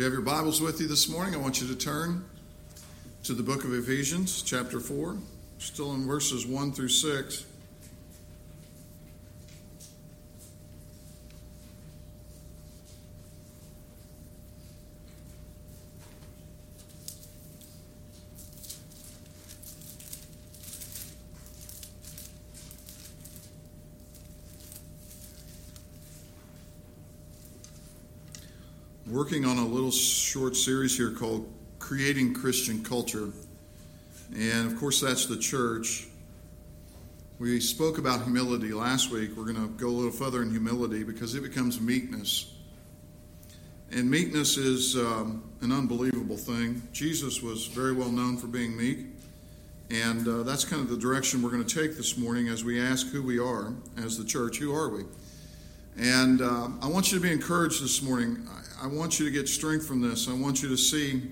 you have your Bibles with you this morning, I want you to turn to the book of Ephesians, chapter 4, still in verses 1 through 6. Working on a little short series here called Creating Christian Culture. And of course, that's the church. We spoke about humility last week. We're going to go a little further in humility because it becomes meekness. And meekness is um, an unbelievable thing. Jesus was very well known for being meek. And uh, that's kind of the direction we're going to take this morning as we ask who we are as the church. Who are we? And uh, I want you to be encouraged this morning. I want you to get strength from this. I want you to see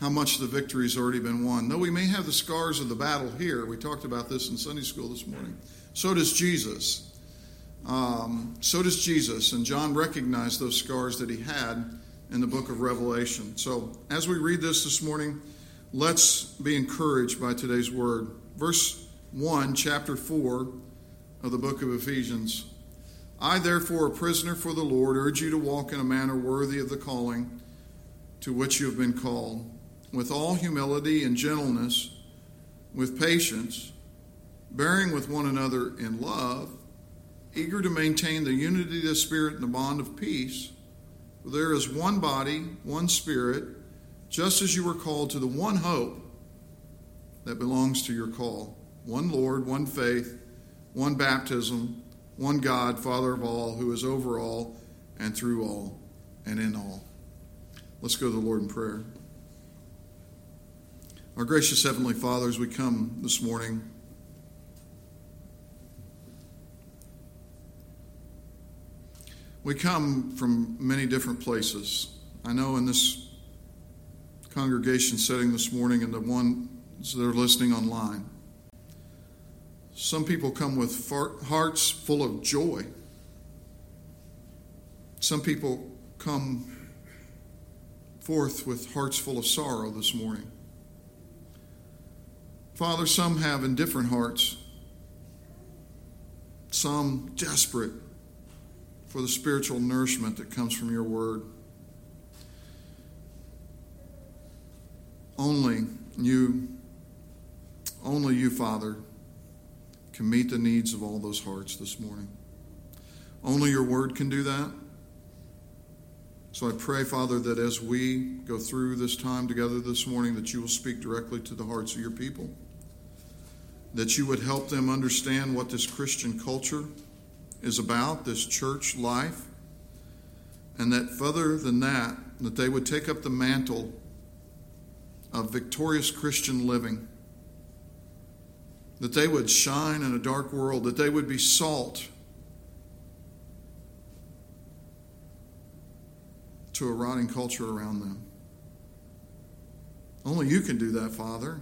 how much the victory has already been won. Though we may have the scars of the battle here, we talked about this in Sunday school this morning. So does Jesus. Um, so does Jesus. And John recognized those scars that he had in the book of Revelation. So as we read this this morning, let's be encouraged by today's word. Verse 1, chapter 4 of the book of Ephesians. I, therefore, a prisoner for the Lord, urge you to walk in a manner worthy of the calling to which you have been called, with all humility and gentleness, with patience, bearing with one another in love, eager to maintain the unity of the Spirit and the bond of peace. For there is one body, one Spirit, just as you were called to the one hope that belongs to your call one Lord, one faith, one baptism one God, Father of all, who is over all and through all and in all. Let's go to the Lord in prayer. Our gracious Heavenly Father, as we come this morning, we come from many different places. I know in this congregation setting this morning and the ones that are listening online, some people come with hearts full of joy. Some people come forth with hearts full of sorrow this morning. Father, some have indifferent hearts, some desperate for the spiritual nourishment that comes from your word. Only you, only you, Father, can meet the needs of all those hearts this morning. Only your word can do that. So I pray, Father, that as we go through this time together this morning, that you will speak directly to the hearts of your people. That you would help them understand what this Christian culture is about, this church life. And that further than that, that they would take up the mantle of victorious Christian living that they would shine in a dark world, that they would be salt to a rotting culture around them. Only you can do that, Father.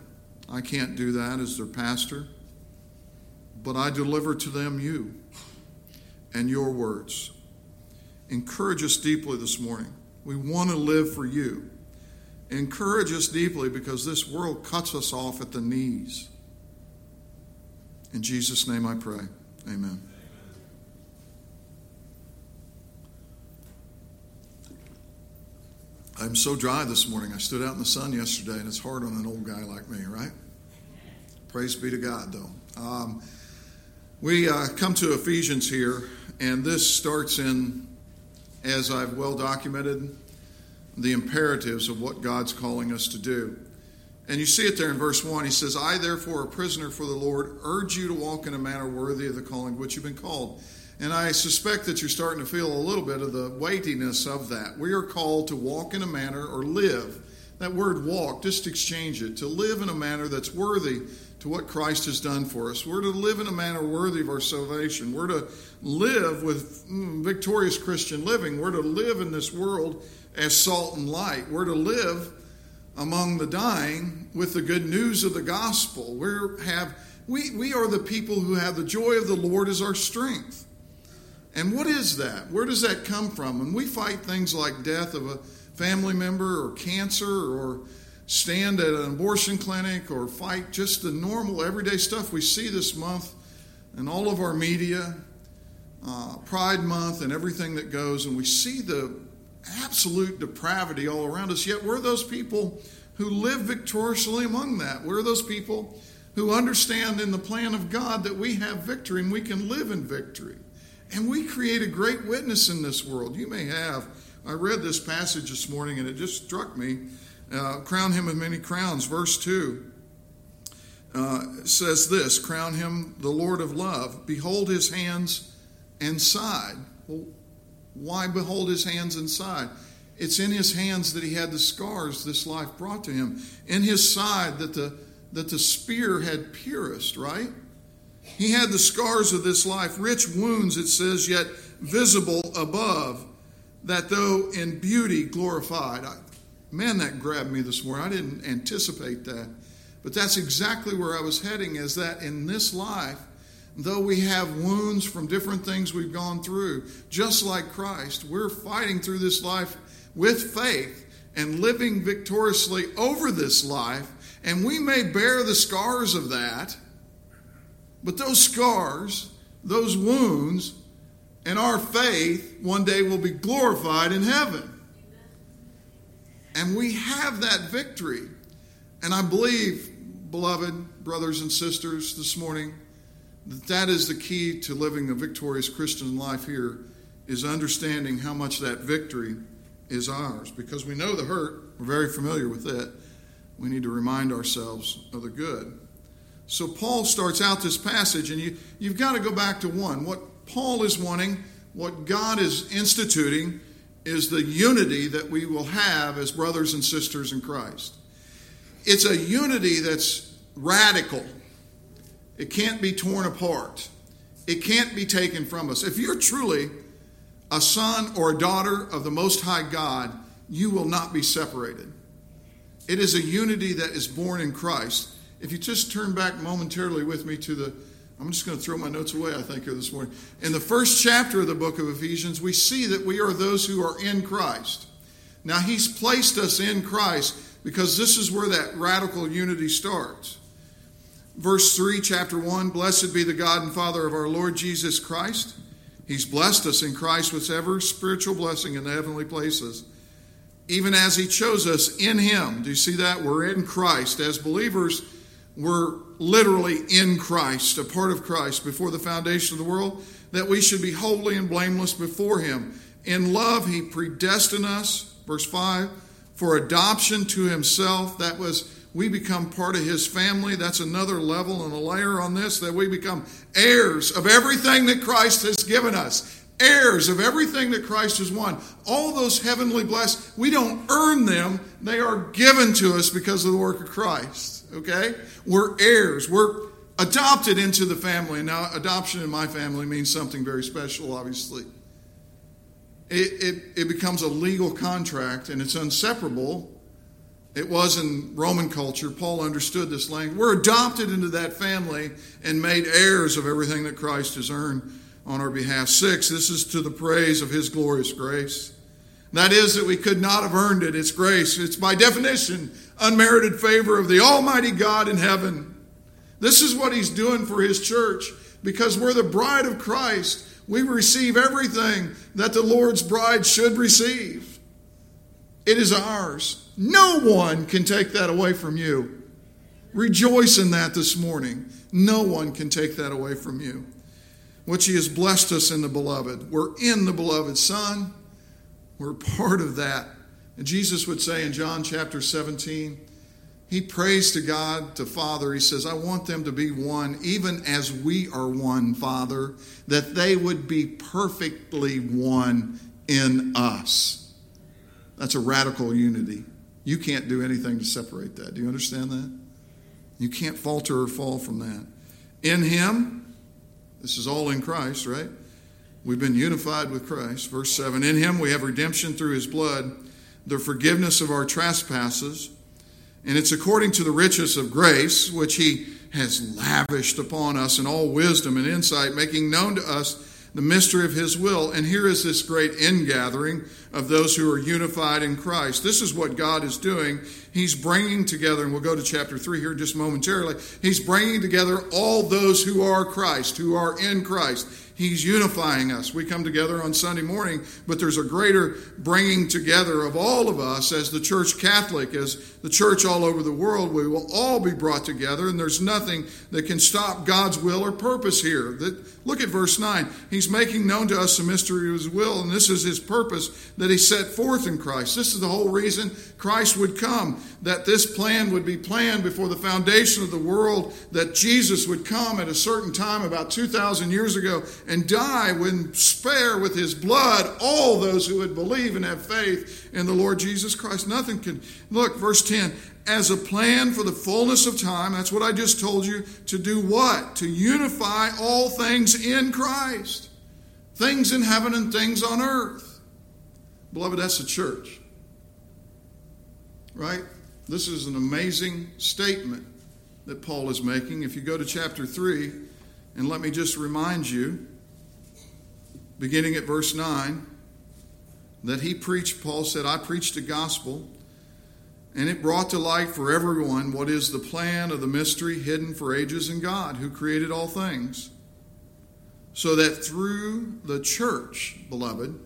I can't do that as their pastor, but I deliver to them you and your words. Encourage us deeply this morning. We want to live for you. Encourage us deeply because this world cuts us off at the knees. In Jesus' name I pray. Amen. I'm so dry this morning. I stood out in the sun yesterday, and it's hard on an old guy like me, right? Praise be to God, though. Um, we uh, come to Ephesians here, and this starts in, as I've well documented, the imperatives of what God's calling us to do. And you see it there in verse 1. He says, I, therefore, a prisoner for the Lord, urge you to walk in a manner worthy of the calling which you've been called. And I suspect that you're starting to feel a little bit of the weightiness of that. We are called to walk in a manner or live. That word walk, just exchange it. To live in a manner that's worthy to what Christ has done for us. We're to live in a manner worthy of our salvation. We're to live with mm, victorious Christian living. We're to live in this world as salt and light. We're to live among the dying with the good news of the gospel. We have we, we are the people who have the joy of the Lord as our strength. And what is that? Where does that come from? When we fight things like death of a family member or cancer or stand at an abortion clinic or fight just the normal everyday stuff we see this month in all of our media, uh, Pride Month, and everything that goes, and we see the absolute depravity all around us. Yet we're those people who live victoriously among that. We're those people who understand in the plan of God that we have victory and we can live in victory. And we create a great witness in this world. You may have. I read this passage this morning and it just struck me. Uh, crown him with many crowns. Verse 2 uh, says this Crown him the Lord of love. Behold his hands and side. Well, why behold his hands and side? It's in his hands that he had the scars this life brought to him. In his side that the that the spear had pierced, right? He had the scars of this life, rich wounds, it says, yet visible above, that though in beauty glorified. I, man, that grabbed me this morning. I didn't anticipate that. But that's exactly where I was heading, is that in this life, though we have wounds from different things we've gone through, just like Christ, we're fighting through this life with faith and living victoriously over this life. And we may bear the scars of that, but those scars, those wounds, and our faith one day will be glorified in heaven. And we have that victory. And I believe, beloved brothers and sisters, this morning, that is the key to living a victorious Christian life here is understanding how much that victory is ours. Because we know the hurt, we're very familiar with it. We need to remind ourselves of the good. So Paul starts out this passage, and you, you've got to go back to one. What Paul is wanting, what God is instituting, is the unity that we will have as brothers and sisters in Christ. It's a unity that's radical, it can't be torn apart, it can't be taken from us. If you're truly a son or a daughter of the Most High God, you will not be separated. It is a unity that is born in Christ. If you just turn back momentarily with me to the, I'm just going to throw my notes away, I think, here this morning. In the first chapter of the book of Ephesians, we see that we are those who are in Christ. Now, He's placed us in Christ because this is where that radical unity starts. Verse 3, chapter 1 Blessed be the God and Father of our Lord Jesus Christ. He's blessed us in Christ with every spiritual blessing in the heavenly places even as he chose us in him. Do you see that? We're in Christ. As believers, we're literally in Christ, a part of Christ before the foundation of the world, that we should be holy and blameless before him. In love, he predestined us, verse 5, for adoption to himself. That was, we become part of his family. That's another level and a layer on this, that we become heirs of everything that Christ has given us heirs of everything that Christ has won. All those heavenly blessings, we don't earn them, they are given to us because of the work of Christ. Okay? We're heirs. We're adopted into the family. Now, adoption in my family means something very special, obviously. It, it, it becomes a legal contract and it's inseparable. It was in Roman culture. Paul understood this language. We're adopted into that family and made heirs of everything that Christ has earned on our behalf. Six, this is to the praise of His glorious grace. That is, that we could not have earned it. It's grace. It's by definition unmerited favor of the Almighty God in heaven. This is what He's doing for His church because we're the bride of Christ. We receive everything that the Lord's bride should receive. It is ours. No one can take that away from you. Rejoice in that this morning. No one can take that away from you which He has blessed us in the beloved. We're in the beloved Son, we're part of that. And Jesus would say in John chapter 17, he prays to God, to Father. He says, I want them to be one, even as we are one, Father, that they would be perfectly one in us. That's a radical unity. You can't do anything to separate that. Do you understand that? You can't falter or fall from that. In Him, this is all in Christ, right? We've been unified with Christ. Verse 7 In him we have redemption through his blood, the forgiveness of our trespasses. And it's according to the riches of grace, which he has lavished upon us in all wisdom and insight, making known to us the mystery of his will. And here is this great ingathering of those who are unified in Christ. This is what God is doing. He's bringing together, and we'll go to chapter 3 here just momentarily. He's bringing together all those who are Christ, who are in Christ. He's unifying us. We come together on Sunday morning, but there's a greater bringing together of all of us as the church Catholic, as the church all over the world. We will all be brought together, and there's nothing that can stop God's will or purpose here. That, look at verse 9. He's making known to us the mystery of his will, and this is his purpose that he set forth in Christ. This is the whole reason Christ would come, that this plan would be planned before the foundation of the world, that Jesus would come at a certain time about 2,000 years ago and die when spare with his blood all those who would believe and have faith in the Lord Jesus Christ. Nothing can. Look, verse 10 as a plan for the fullness of time, that's what I just told you, to do what? To unify all things in Christ. Things in heaven and things on earth. Beloved, that's the church. Right? This is an amazing statement that Paul is making. If you go to chapter 3, and let me just remind you beginning at verse 9, that he preached, Paul said, I preached the gospel, and it brought to light for everyone what is the plan of the mystery hidden for ages in God, who created all things, so that through the church, beloved,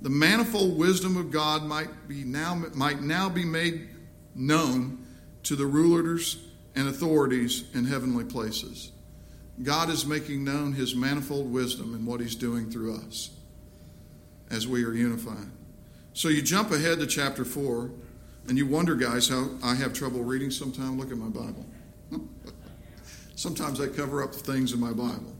the manifold wisdom of God might be now might now be made known to the rulers and authorities in heavenly places. God is making known his manifold wisdom in what he's doing through us as we are unified. So you jump ahead to chapter 4, and you wonder, guys, how I have trouble reading sometimes. Look at my Bible. sometimes I cover up the things in my Bible.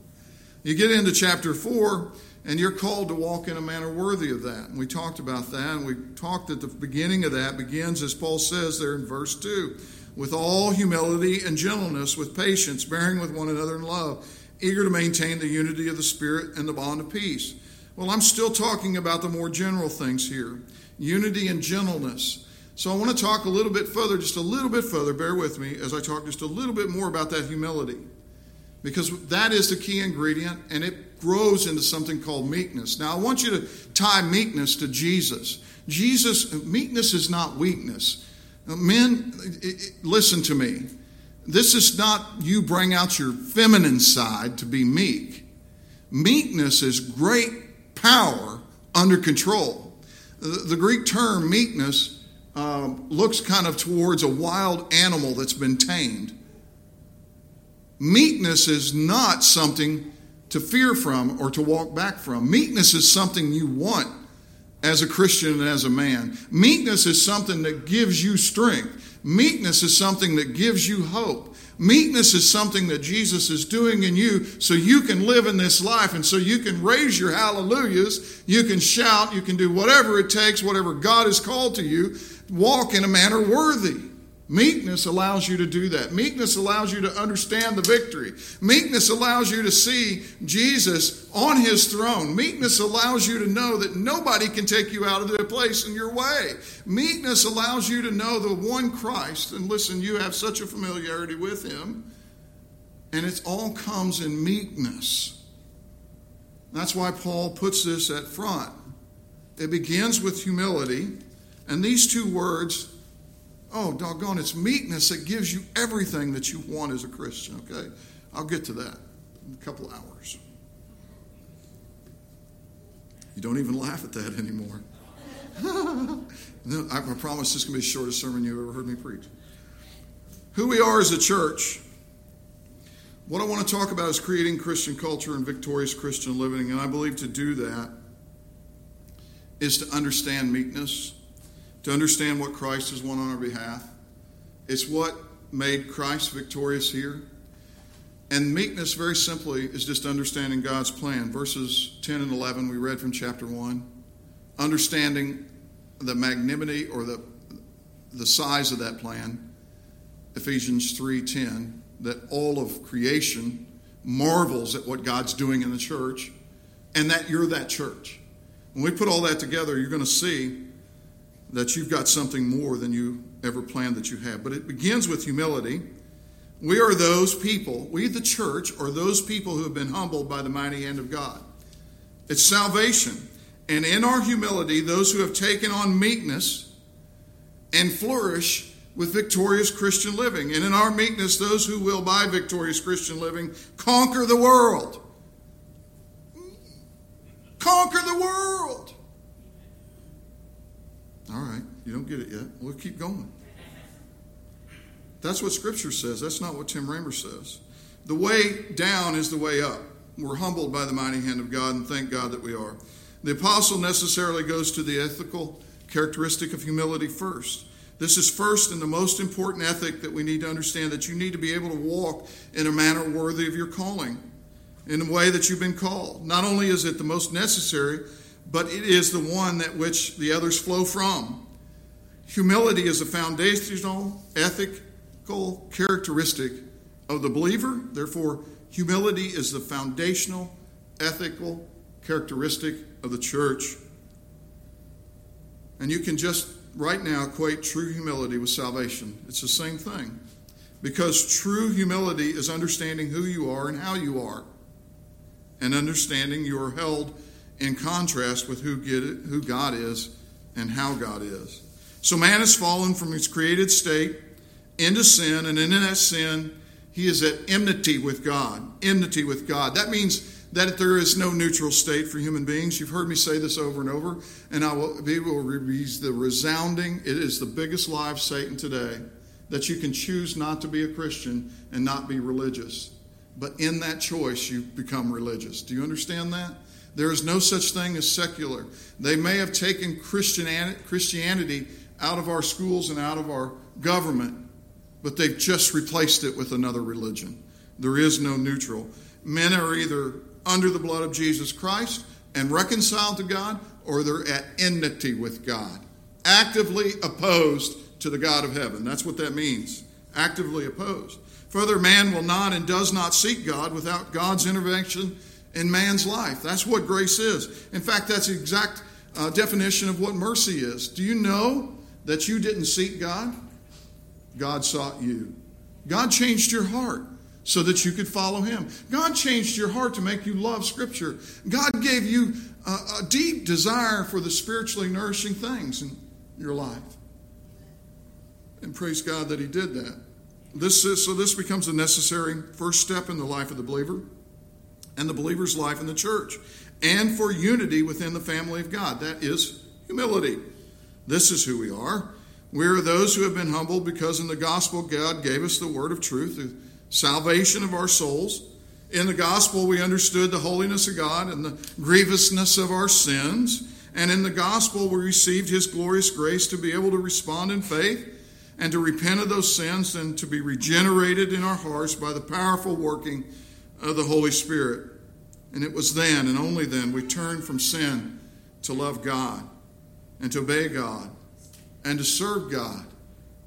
You get into chapter 4, and you're called to walk in a manner worthy of that. And we talked about that, and we talked at the beginning of that begins, as Paul says there in verse 2 with all humility and gentleness, with patience, bearing with one another in love, eager to maintain the unity of the Spirit and the bond of peace. Well, I'm still talking about the more general things here unity and gentleness. So I want to talk a little bit further, just a little bit further, bear with me as I talk just a little bit more about that humility. Because that is the key ingredient, and it grows into something called meekness. Now, I want you to tie meekness to Jesus. Jesus, meekness is not weakness. Men, listen to me. This is not you bring out your feminine side to be meek. Meekness is great power under control. The Greek term meekness um, looks kind of towards a wild animal that's been tamed. Meekness is not something to fear from or to walk back from. Meekness is something you want as a Christian and as a man. Meekness is something that gives you strength. Meekness is something that gives you hope. Meekness is something that Jesus is doing in you so you can live in this life and so you can raise your hallelujahs. You can shout. You can do whatever it takes, whatever God has called to you. Walk in a manner worthy. Meekness allows you to do that. Meekness allows you to understand the victory. Meekness allows you to see Jesus on his throne. Meekness allows you to know that nobody can take you out of their place in your way. Meekness allows you to know the one Christ. And listen, you have such a familiarity with him. And it all comes in meekness. That's why Paul puts this at front. It begins with humility. And these two words Oh, doggone, it's meekness that gives you everything that you want as a Christian, okay? I'll get to that in a couple hours. You don't even laugh at that anymore. no, I promise this is going to be the shortest sermon you've ever heard me preach. Who we are as a church, what I want to talk about is creating Christian culture and victorious Christian living. And I believe to do that is to understand meekness to understand what Christ has won on our behalf. It's what made Christ victorious here. And meekness, very simply, is just understanding God's plan. Verses 10 and 11, we read from chapter 1. Understanding the magnanimity or the, the size of that plan. Ephesians 3:10 that all of creation marvels at what God's doing in the church and that you're that church. When we put all that together, you're going to see that you've got something more than you ever planned that you have. But it begins with humility. We are those people, we the church are those people who have been humbled by the mighty hand of God. It's salvation. And in our humility, those who have taken on meekness and flourish with victorious Christian living. And in our meekness, those who will, by victorious Christian living, conquer the world. Conquer the world. All right, you don't get it yet. We'll keep going. That's what Scripture says. That's not what Tim Raymer says. The way down is the way up. We're humbled by the mighty hand of God, and thank God that we are. The apostle necessarily goes to the ethical characteristic of humility first. This is first and the most important ethic that we need to understand that you need to be able to walk in a manner worthy of your calling, in the way that you've been called. Not only is it the most necessary, but it is the one that which the others flow from. Humility is a foundational ethical characteristic of the believer. Therefore, humility is the foundational ethical characteristic of the church. And you can just right now equate true humility with salvation. It's the same thing. Because true humility is understanding who you are and how you are, and understanding you are held in contrast with who, it, who God is and how God is. So man has fallen from his created state into sin, and in that sin, he is at enmity with God. Enmity with God. That means that there is no neutral state for human beings. You've heard me say this over and over, and I will be will use the resounding, it is the biggest lie of Satan today that you can choose not to be a Christian and not be religious. But in that choice, you become religious. Do you understand that? There is no such thing as secular. They may have taken Christianity out of our schools and out of our government, but they've just replaced it with another religion. There is no neutral. Men are either under the blood of Jesus Christ and reconciled to God, or they're at enmity with God, actively opposed to the God of heaven. That's what that means. Actively opposed. Further, man will not and does not seek God without God's intervention in man's life. That's what grace is. In fact, that's the exact uh, definition of what mercy is. Do you know that you didn't seek God? God sought you. God changed your heart so that you could follow him. God changed your heart to make you love Scripture. God gave you a, a, deep desire for the spiritually nourishing things in your life. And praise God that he did that. This is, so this becomes a necessary first step in the life of the believer and the believer's life in the church and for unity within the family of God. That is humility. This is who we are. We are those who have been humbled because in the gospel God gave us the word of truth the salvation of our souls. In the gospel, we understood the holiness of God and the grievousness of our sins. And in the gospel, we received his glorious grace to be able to respond in faith and to repent of those sins and to be regenerated in our hearts by the powerful working of the Holy Spirit. And it was then and only then we turned from sin to love God and to obey God and to serve God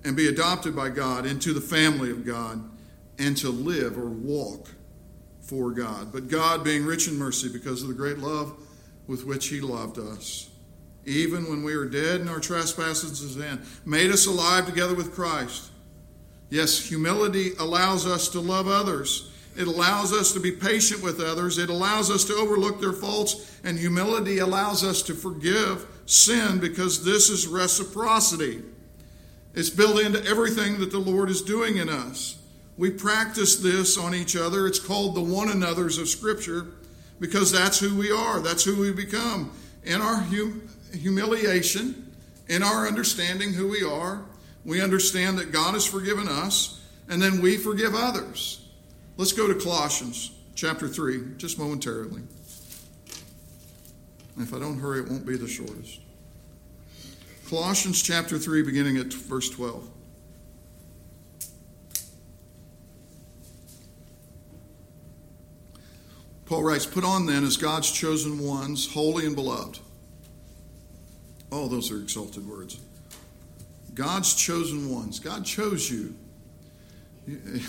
and be adopted by God into the family of God and to live or walk for God. But God, being rich in mercy because of the great love with which He loved us, even when we were dead in our trespasses and sin, made us alive together with Christ. Yes, humility allows us to love others. It allows us to be patient with others. It allows us to overlook their faults. And humility allows us to forgive sin because this is reciprocity. It's built into everything that the Lord is doing in us. We practice this on each other. It's called the one another's of Scripture because that's who we are. That's who we become. In our hum- humiliation, in our understanding who we are, we understand that God has forgiven us, and then we forgive others. Let's go to Colossians chapter 3, just momentarily. If I don't hurry, it won't be the shortest. Colossians chapter 3, beginning at verse 12. Paul writes, Put on then as God's chosen ones, holy and beloved. Oh, those are exalted words. God's chosen ones. God chose you.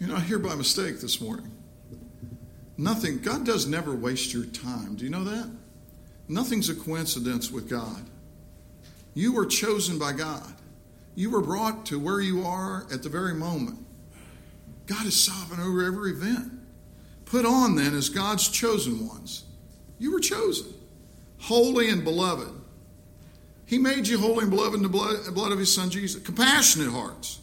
You're not here by mistake this morning. Nothing, God does never waste your time. Do you know that? Nothing's a coincidence with God. You were chosen by God. You were brought to where you are at the very moment. God is sovereign over every event. Put on then as God's chosen ones. You were chosen, holy and beloved. He made you holy and beloved in the blood, blood of his son Jesus. Compassionate hearts.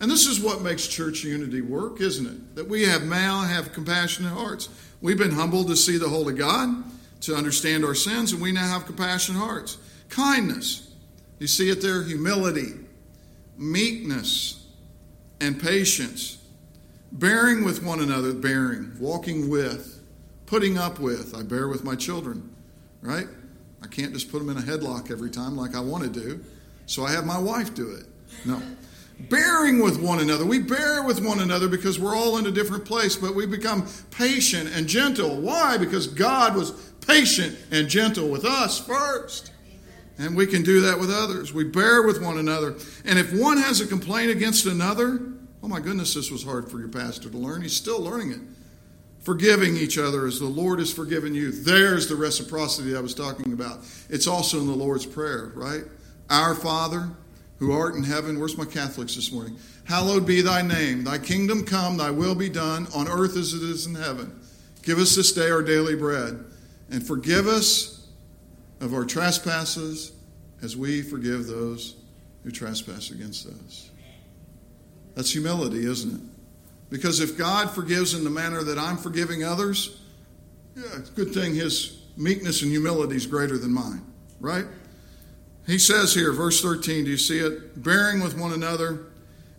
And this is what makes church unity work, isn't it? That we have now have compassionate hearts. We've been humbled to see the Holy God, to understand our sins, and we now have compassionate hearts. Kindness. You see it there? Humility, meekness, and patience. Bearing with one another, bearing, walking with, putting up with. I bear with my children, right? I can't just put them in a headlock every time like I want to do. So I have my wife do it. No bearing with one another. We bear with one another because we're all in a different place, but we become patient and gentle. Why? Because God was patient and gentle with us first. And we can do that with others. We bear with one another. And if one has a complaint against another, oh my goodness, this was hard for your pastor to learn. He's still learning it. Forgiving each other as the Lord has forgiven you. There's the reciprocity I was talking about. It's also in the Lord's Prayer, right? Our Father, who art in heaven. Where's my Catholics this morning? Hallowed be thy name. Thy kingdom come, thy will be done on earth as it is in heaven. Give us this day our daily bread, and forgive us of our trespasses as we forgive those who trespass against us. That's humility, isn't it? Because if God forgives in the manner that I'm forgiving others, yeah, it's a good thing his meekness and humility is greater than mine, right? He says here, verse 13, do you see it? Bearing with one another,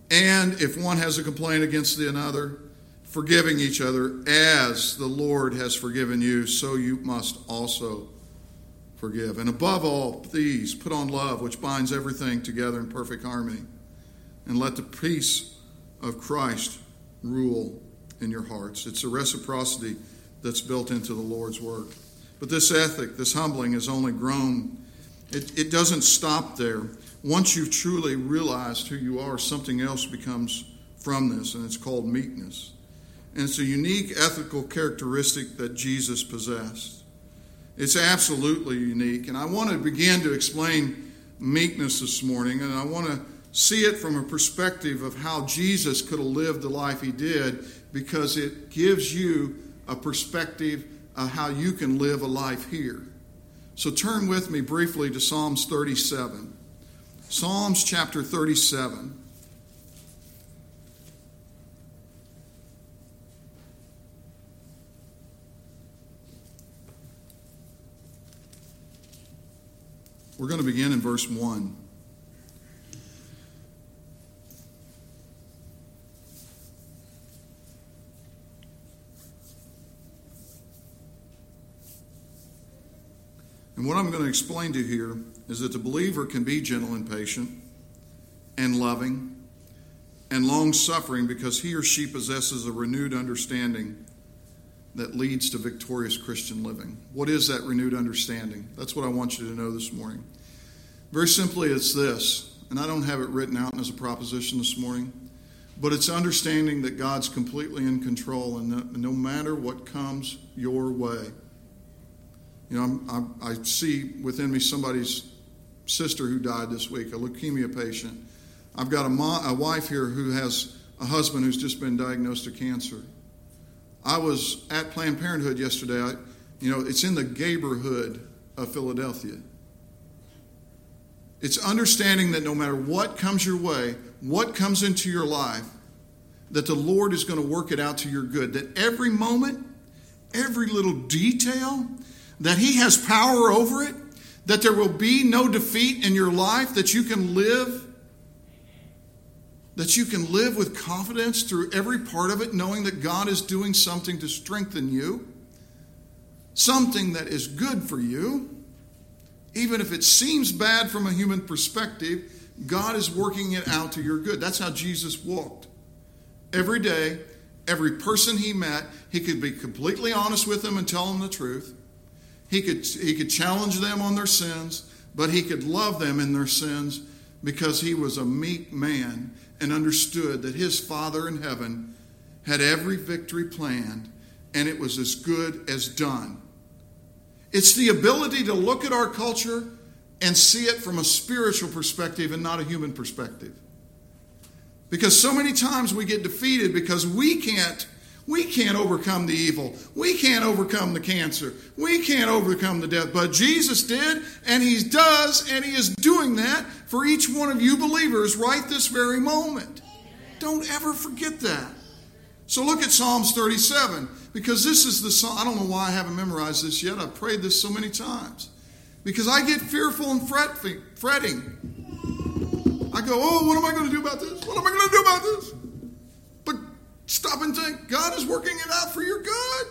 and if one has a complaint against the another, forgiving each other, as the Lord has forgiven you, so you must also forgive. And above all these, put on love, which binds everything together in perfect harmony. And let the peace of Christ rule in your hearts. It's a reciprocity that's built into the Lord's work. But this ethic, this humbling, has only grown it, it doesn't stop there. Once you've truly realized who you are, something else becomes from this, and it's called meekness. And it's a unique ethical characteristic that Jesus possessed. It's absolutely unique. And I want to begin to explain meekness this morning, and I want to see it from a perspective of how Jesus could have lived the life he did because it gives you a perspective of how you can live a life here. So turn with me briefly to Psalms 37. Psalms chapter 37. We're going to begin in verse 1. And what I'm going to explain to you here is that the believer can be gentle and patient and loving and long suffering because he or she possesses a renewed understanding that leads to victorious Christian living. What is that renewed understanding? That's what I want you to know this morning. Very simply, it's this, and I don't have it written out as a proposition this morning, but it's understanding that God's completely in control and no, no matter what comes your way, you know, I'm, I'm, i see within me somebody's sister who died this week, a leukemia patient. I've got a, a wife here who has a husband who's just been diagnosed with cancer. I was at Planned Parenthood yesterday. I, you know, it's in the neighborhood of Philadelphia. It's understanding that no matter what comes your way, what comes into your life, that the Lord is going to work it out to your good. That every moment, every little detail, that He has power over it, that there will be no defeat in your life, that you can live that you can live with confidence through every part of it, knowing that God is doing something to strengthen you, something that is good for you. Even if it seems bad from a human perspective, God is working it out to your good. That's how Jesus walked. Every day, every person he met, he could be completely honest with them and tell them the truth. He could, he could challenge them on their sins, but he could love them in their sins because he was a meek man and understood that his Father in heaven had every victory planned and it was as good as done. It's the ability to look at our culture and see it from a spiritual perspective and not a human perspective. Because so many times we get defeated because we can't We can't overcome the evil. We can't overcome the cancer. We can't overcome the death. But Jesus did, and He does, and He is doing that for each one of you believers right this very moment. Don't ever forget that. So look at Psalms 37, because this is the psalm. I don't know why I haven't memorized this yet. I've prayed this so many times. Because I get fearful and fretting. I go, oh, what am I going to do about this? What am I going to do about this? Stop and think God is working it out for your good.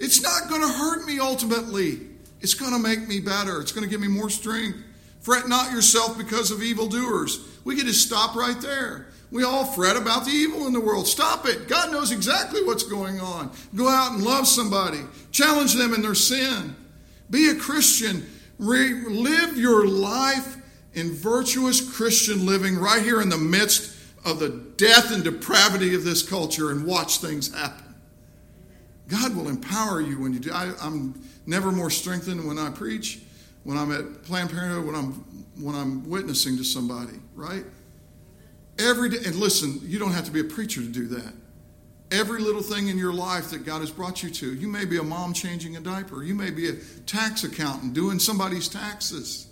It's not going to hurt me ultimately. It's going to make me better. It's going to give me more strength. Fret not yourself because of evildoers. We can just stop right there. We all fret about the evil in the world. Stop it. God knows exactly what's going on. Go out and love somebody. Challenge them in their sin. Be a Christian. Re- live your life in virtuous Christian living right here in the midst of the death and depravity of this culture and watch things happen. God will empower you when you do. I, am never more strengthened when I preach, when I'm at Planned Parenthood, when I'm when I'm witnessing to somebody, right? Every day, and listen, you don't have to be a preacher to do that. Every little thing in your life that God has brought you to. You may be a mom changing a diaper. You may be a tax accountant doing somebody's taxes.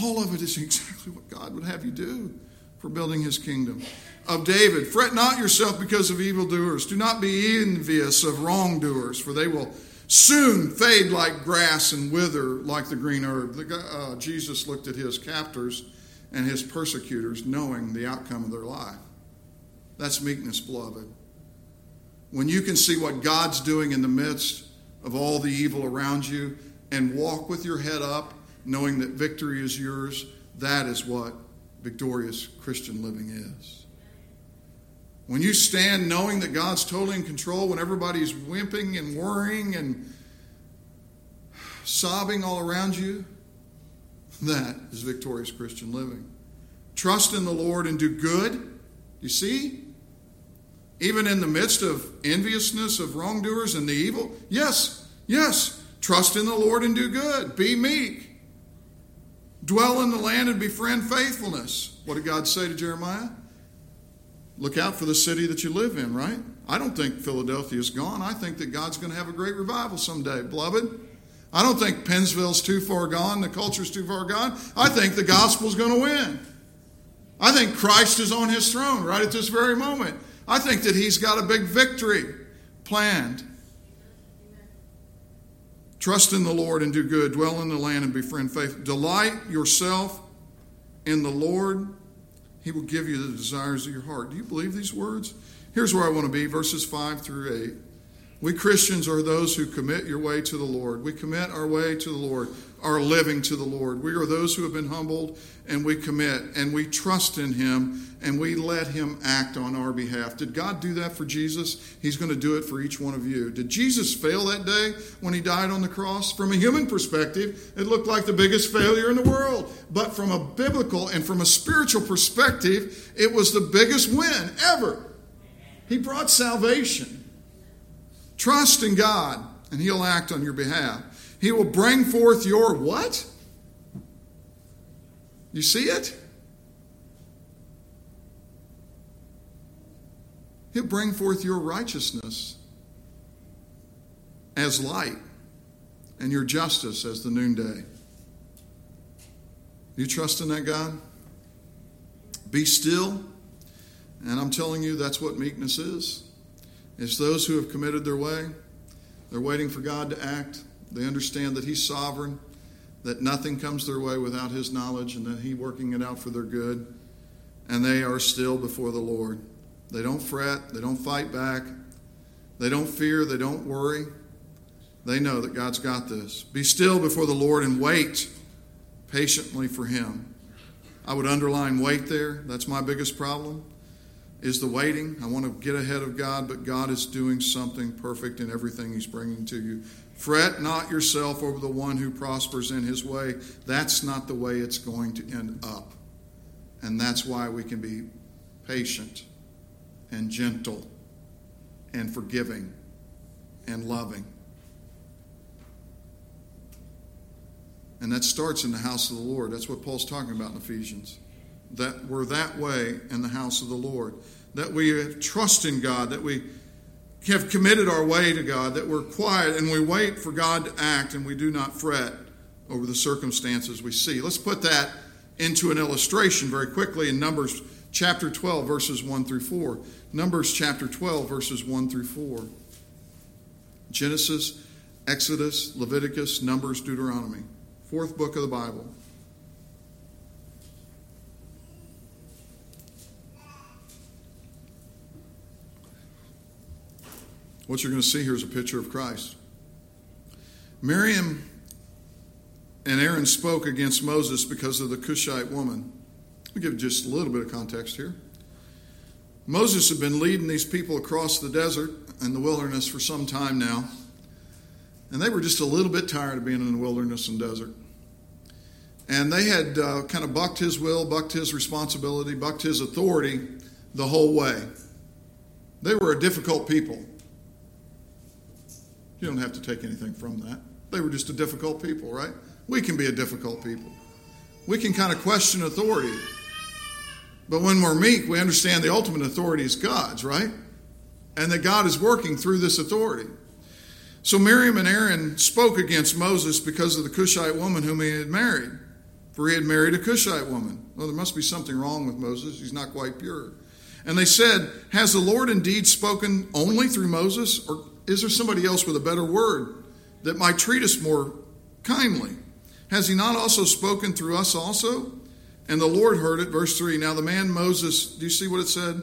All of it is exactly what God would have you do for building his kingdom. Of David, fret not yourself because of evildoers. Do not be envious of wrongdoers, for they will soon fade like grass and wither like the green herb. The, uh, Jesus looked at his captors and his persecutors, knowing the outcome of their life. That's meekness, beloved. When you can see what God's doing in the midst of all the evil around you and walk with your head up knowing that victory is yours, that is what victorious Christian living is. When you stand knowing that God's totally in control, when everybody's wimping and worrying and sobbing all around you, that is victorious Christian living. Trust in the Lord and do good. You see? Even in the midst of enviousness of wrongdoers and the evil, yes, yes, trust in the Lord and do good. Be meek. Dwell in the land and befriend faithfulness. What did God say to Jeremiah? Look out for the city that you live in, right? I don't think Philadelphia is gone. I think that God's going to have a great revival someday, beloved. I don't think Pennsville's too far gone, the culture's too far gone. I think the gospel's going to win. I think Christ is on his throne right at this very moment. I think that he's got a big victory planned. Trust in the Lord and do good. Dwell in the land and befriend faith. Delight yourself in the Lord. He will give you the desires of your heart. Do you believe these words? Here's where I want to be verses 5 through 8. We Christians are those who commit your way to the Lord. We commit our way to the Lord, our living to the Lord. We are those who have been humbled and we commit and we trust in Him and we let Him act on our behalf. Did God do that for Jesus? He's going to do it for each one of you. Did Jesus fail that day when He died on the cross? From a human perspective, it looked like the biggest failure in the world. But from a biblical and from a spiritual perspective, it was the biggest win ever. He brought salvation. Trust in God, and He'll act on your behalf. He will bring forth your what? You see it? He'll bring forth your righteousness as light and your justice as the noonday. You trust in that God? Be still. And I'm telling you, that's what meekness is. It's those who have committed their way. They're waiting for God to act. They understand that He's sovereign, that nothing comes their way without His knowledge, and that He's working it out for their good. And they are still before the Lord. They don't fret, they don't fight back, they don't fear, they don't worry. They know that God's got this. Be still before the Lord and wait patiently for Him. I would underline wait there. That's my biggest problem is the waiting. I want to get ahead of God, but God is doing something perfect in everything He's bringing to you. Fret not yourself over the one who prospers in his way. That's not the way it's going to end up. And that's why we can be patient and gentle and forgiving and loving. And that starts in the house of the Lord. That's what Paul's talking about in Ephesians. That we're that way in the house of the Lord, that we trust in God, that we have committed our way to God, that we're quiet and we wait for God to act and we do not fret over the circumstances we see. Let's put that into an illustration very quickly in Numbers chapter 12, verses 1 through 4. Numbers chapter 12, verses 1 through 4. Genesis, Exodus, Leviticus, Numbers, Deuteronomy. Fourth book of the Bible. What you're going to see here is a picture of Christ. Miriam and Aaron spoke against Moses because of the Cushite woman. I'll give just a little bit of context here. Moses had been leading these people across the desert and the wilderness for some time now, and they were just a little bit tired of being in the wilderness and desert. And they had uh, kind of bucked his will, bucked his responsibility, bucked his authority the whole way. They were a difficult people. You don't have to take anything from that. They were just a difficult people, right? We can be a difficult people. We can kind of question authority. But when we're meek, we understand the ultimate authority is God's, right? And that God is working through this authority. So Miriam and Aaron spoke against Moses because of the Cushite woman whom he had married. For he had married a Cushite woman. Well, there must be something wrong with Moses. He's not quite pure. And they said, Has the Lord indeed spoken only through Moses? Or is there somebody else with a better word that might treat us more kindly? Has he not also spoken through us also? And the Lord heard it. Verse 3 Now the man Moses, do you see what it said?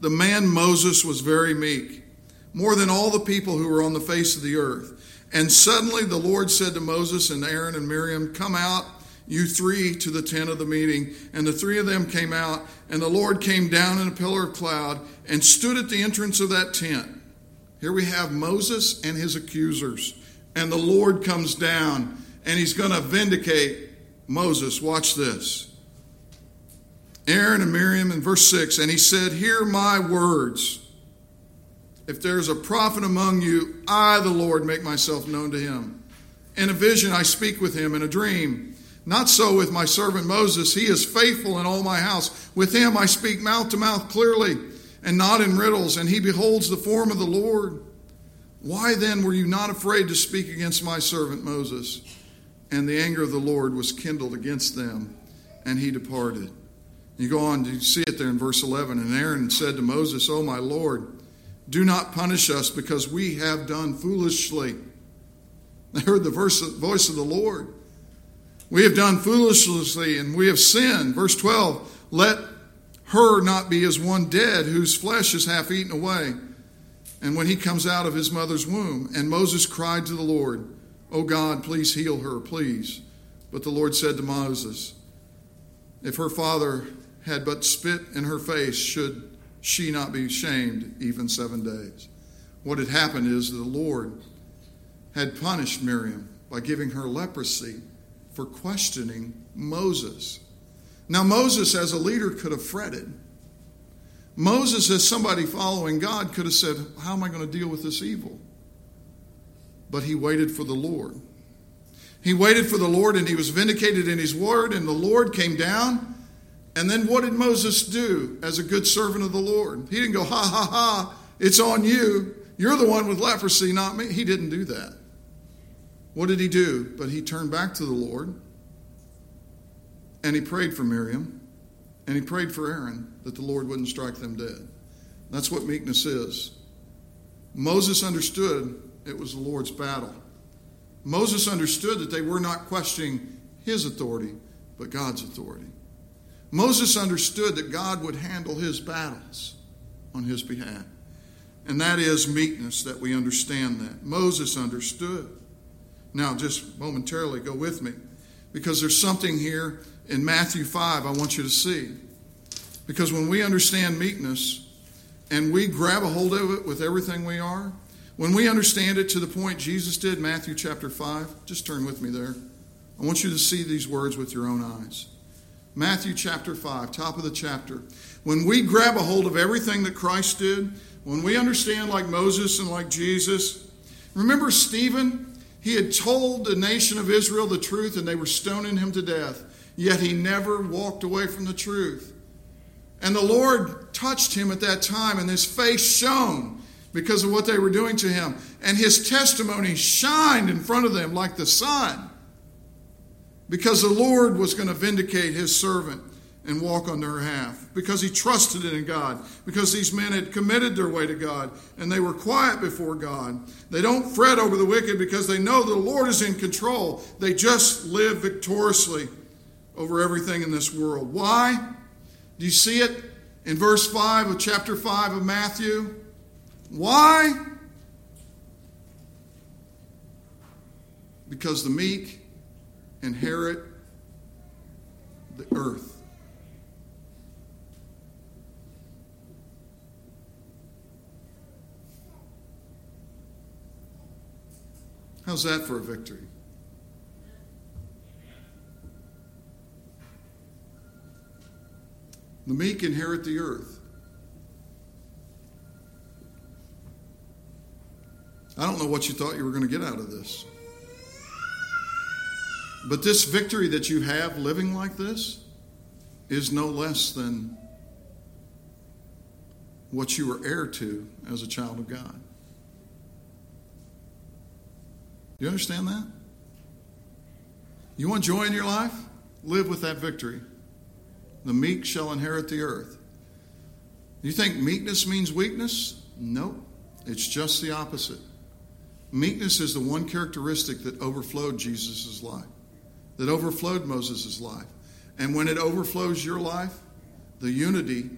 The man Moses was very meek, more than all the people who were on the face of the earth. And suddenly the Lord said to Moses and Aaron and Miriam, Come out, you three, to the tent of the meeting. And the three of them came out, and the Lord came down in a pillar of cloud and stood at the entrance of that tent. Here we have Moses and his accusers. And the Lord comes down, and he's going to vindicate Moses. Watch this. Aaron and Miriam in verse 6, and he said, Hear my words. If there's a prophet among you, I, the Lord, make myself known to him. In a vision I speak with him, in a dream. Not so with my servant Moses. He is faithful in all my house. With him I speak mouth to mouth clearly, and not in riddles, and he beholds the form of the Lord. Why then were you not afraid to speak against my servant Moses? And the anger of the Lord was kindled against them, and he departed. You go on, you see it there in verse 11. And Aaron said to Moses, Oh, my Lord, do not punish us because we have done foolishly. They heard the verse, voice of the Lord. We have done foolishly and we have sinned. Verse 12, let her not be as one dead whose flesh is half eaten away. And when he comes out of his mother's womb, and Moses cried to the Lord, Oh God, please heal her, please. But the Lord said to Moses, If her father had but spit in her face, should she not be shamed even seven days? What had happened is the Lord had punished Miriam by giving her leprosy for questioning Moses. Now, Moses, as a leader, could have fretted. Moses, as somebody following God, could have said, How am I going to deal with this evil? But he waited for the Lord. He waited for the Lord and he was vindicated in his word, and the Lord came down and then what did Moses do as a good servant of the Lord? He didn't go, ha ha ha, it's on you. You're the one with leprosy, not me. He didn't do that. What did he do? But he turned back to the Lord and he prayed for Miriam and he prayed for Aaron that the Lord wouldn't strike them dead. That's what meekness is. Moses understood it was the Lord's battle. Moses understood that they were not questioning his authority, but God's authority. Moses understood that God would handle his battles on his behalf. And that is meekness that we understand that. Moses understood. Now, just momentarily, go with me because there's something here in Matthew 5 I want you to see. Because when we understand meekness and we grab a hold of it with everything we are, when we understand it to the point Jesus did, Matthew chapter 5, just turn with me there. I want you to see these words with your own eyes. Matthew chapter 5, top of the chapter. When we grab a hold of everything that Christ did, when we understand like Moses and like Jesus, remember Stephen? He had told the nation of Israel the truth and they were stoning him to death. yet he never walked away from the truth. And the Lord touched him at that time, and his face shone because of what they were doing to him. And his testimony shined in front of them like the sun because the Lord was going to vindicate his servant and walk on their behalf because he trusted in God, because these men had committed their way to God and they were quiet before God. They don't fret over the wicked because they know the Lord is in control. They just live victoriously over everything in this world. Why? Do you see it in verse 5 of chapter 5 of Matthew? Why? Because the meek inherit the earth. How's that for a victory? The meek inherit the earth. I don't know what you thought you were going to get out of this. But this victory that you have living like this is no less than what you were heir to as a child of God. Do you understand that? You want joy in your life? Live with that victory. The meek shall inherit the earth. You think meekness means weakness? Nope. It's just the opposite. Meekness is the one characteristic that overflowed Jesus' life, that overflowed Moses' life. And when it overflows your life, the unity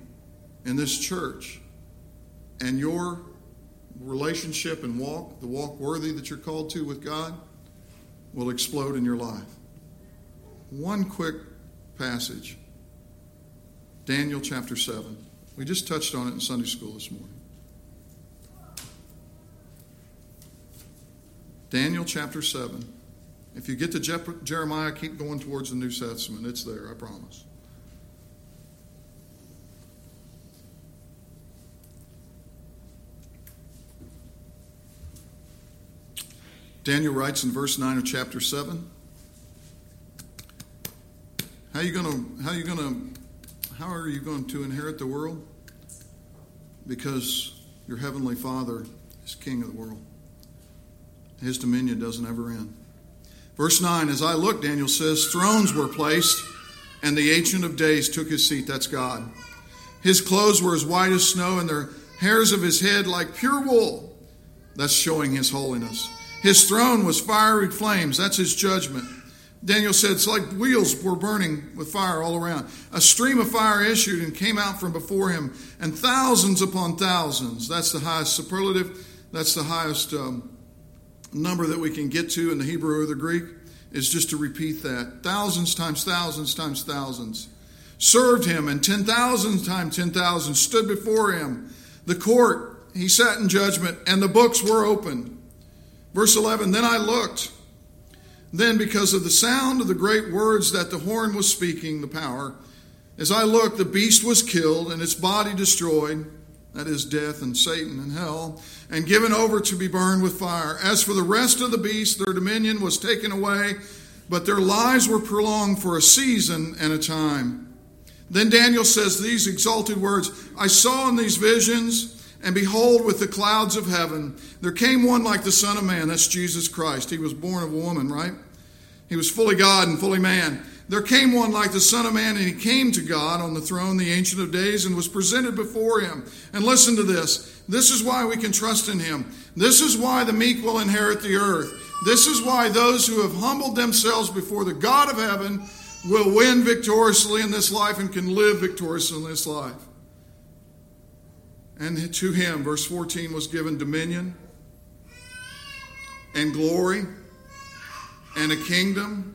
in this church and your relationship and walk, the walk worthy that you're called to with God, will explode in your life. One quick passage Daniel chapter 7. We just touched on it in Sunday school this morning. Daniel chapter 7. If you get to Jeremiah, keep going towards the New Testament. It's there, I promise. Daniel writes in verse 9 of chapter 7. How are you going to how are you going to how are you going to inherit the world? Because your heavenly Father is king of the world. His dominion doesn't ever end. Verse 9, as I looked, Daniel says, thrones were placed, and the Ancient of Days took his seat. That's God. His clothes were as white as snow, and the hairs of his head like pure wool. That's showing his holiness. His throne was fiery flames. That's his judgment. Daniel said it's like wheels were burning with fire all around. A stream of fire issued and came out from before him, and thousands upon thousands. That's the highest superlative. That's the highest um, number that we can get to in the Hebrew or the Greek, is just to repeat that. Thousands times thousands times thousands. Served him, and 10,000 times 10,000 stood before him. The court, he sat in judgment, and the books were opened. Verse 11 Then I looked. Then, because of the sound of the great words that the horn was speaking, the power, as I looked, the beast was killed and its body destroyed, that is, death and Satan and hell, and given over to be burned with fire. As for the rest of the beasts, their dominion was taken away, but their lives were prolonged for a season and a time. Then Daniel says these exalted words I saw in these visions and behold, with the clouds of heaven, there came one like the Son of Man. That's Jesus Christ. He was born of a woman, right? He was fully God and fully man. There came one like the Son of Man, and he came to God on the throne, the Ancient of Days, and was presented before him. And listen to this. This is why we can trust in him. This is why the meek will inherit the earth. This is why those who have humbled themselves before the God of heaven will win victoriously in this life and can live victoriously in this life. And to him, verse 14, was given dominion and glory and a kingdom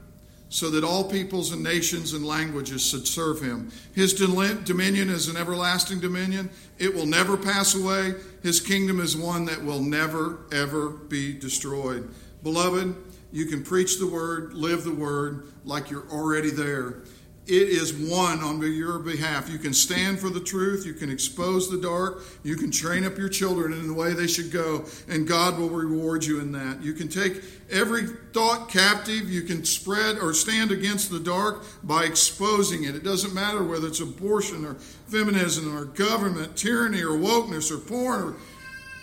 so that all peoples and nations and languages should serve him. His dominion is an everlasting dominion. It will never pass away. His kingdom is one that will never, ever be destroyed. Beloved, you can preach the word, live the word like you're already there. It is won on your behalf. You can stand for the truth, you can expose the dark, you can train up your children in the way they should go, and God will reward you in that. You can take every thought captive, you can spread or stand against the dark by exposing it. It doesn't matter whether it's abortion or feminism or government, tyranny or wokeness or porn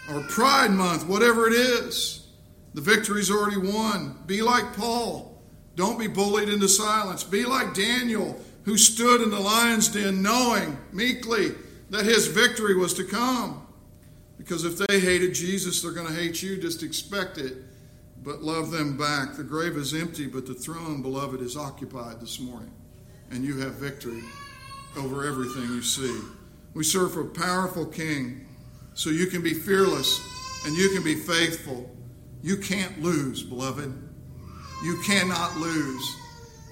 or, or Pride Month, whatever it is. The victory's already won. Be like Paul. Don't be bullied into silence. Be like Daniel, who stood in the lion's den knowing meekly that his victory was to come. Because if they hated Jesus, they're going to hate you. Just expect it. But love them back. The grave is empty, but the throne, beloved, is occupied this morning. And you have victory over everything you see. We serve a powerful king, so you can be fearless and you can be faithful. You can't lose, beloved. You cannot lose.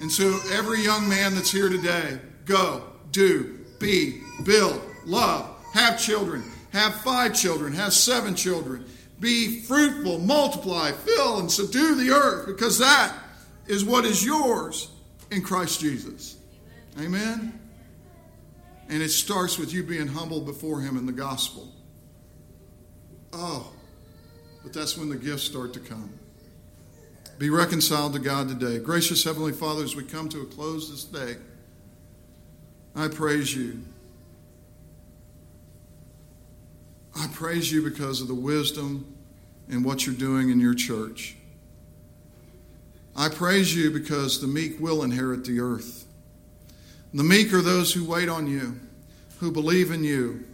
And so, every young man that's here today, go, do, be, build, love, have children, have five children, have seven children, be fruitful, multiply, fill, and subdue the earth, because that is what is yours in Christ Jesus. Amen? And it starts with you being humble before Him in the gospel. Oh, but that's when the gifts start to come. Be reconciled to God today. Gracious Heavenly Father, as we come to a close this day, I praise you. I praise you because of the wisdom and what you're doing in your church. I praise you because the meek will inherit the earth. The meek are those who wait on you, who believe in you,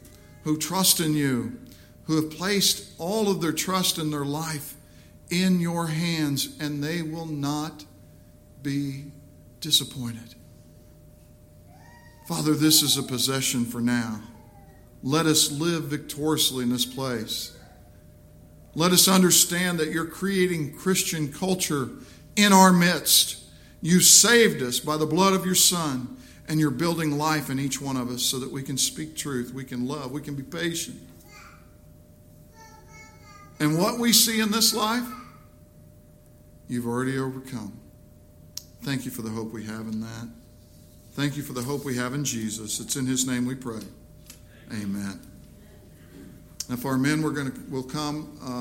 who trust in you, who have placed all of their trust in their life in your hands, and they will not be disappointed. Father, this is a possession for now. Let us live victoriously in this place. Let us understand that you're creating Christian culture in our midst. You saved us by the blood of your Son, and you're building life in each one of us so that we can speak truth, we can love, we can be patient. And what we see in this life, you've already overcome. Thank you for the hope we have in that. Thank you for the hope we have in Jesus. It's in his name we pray. Amen. If our men were going to will come uh,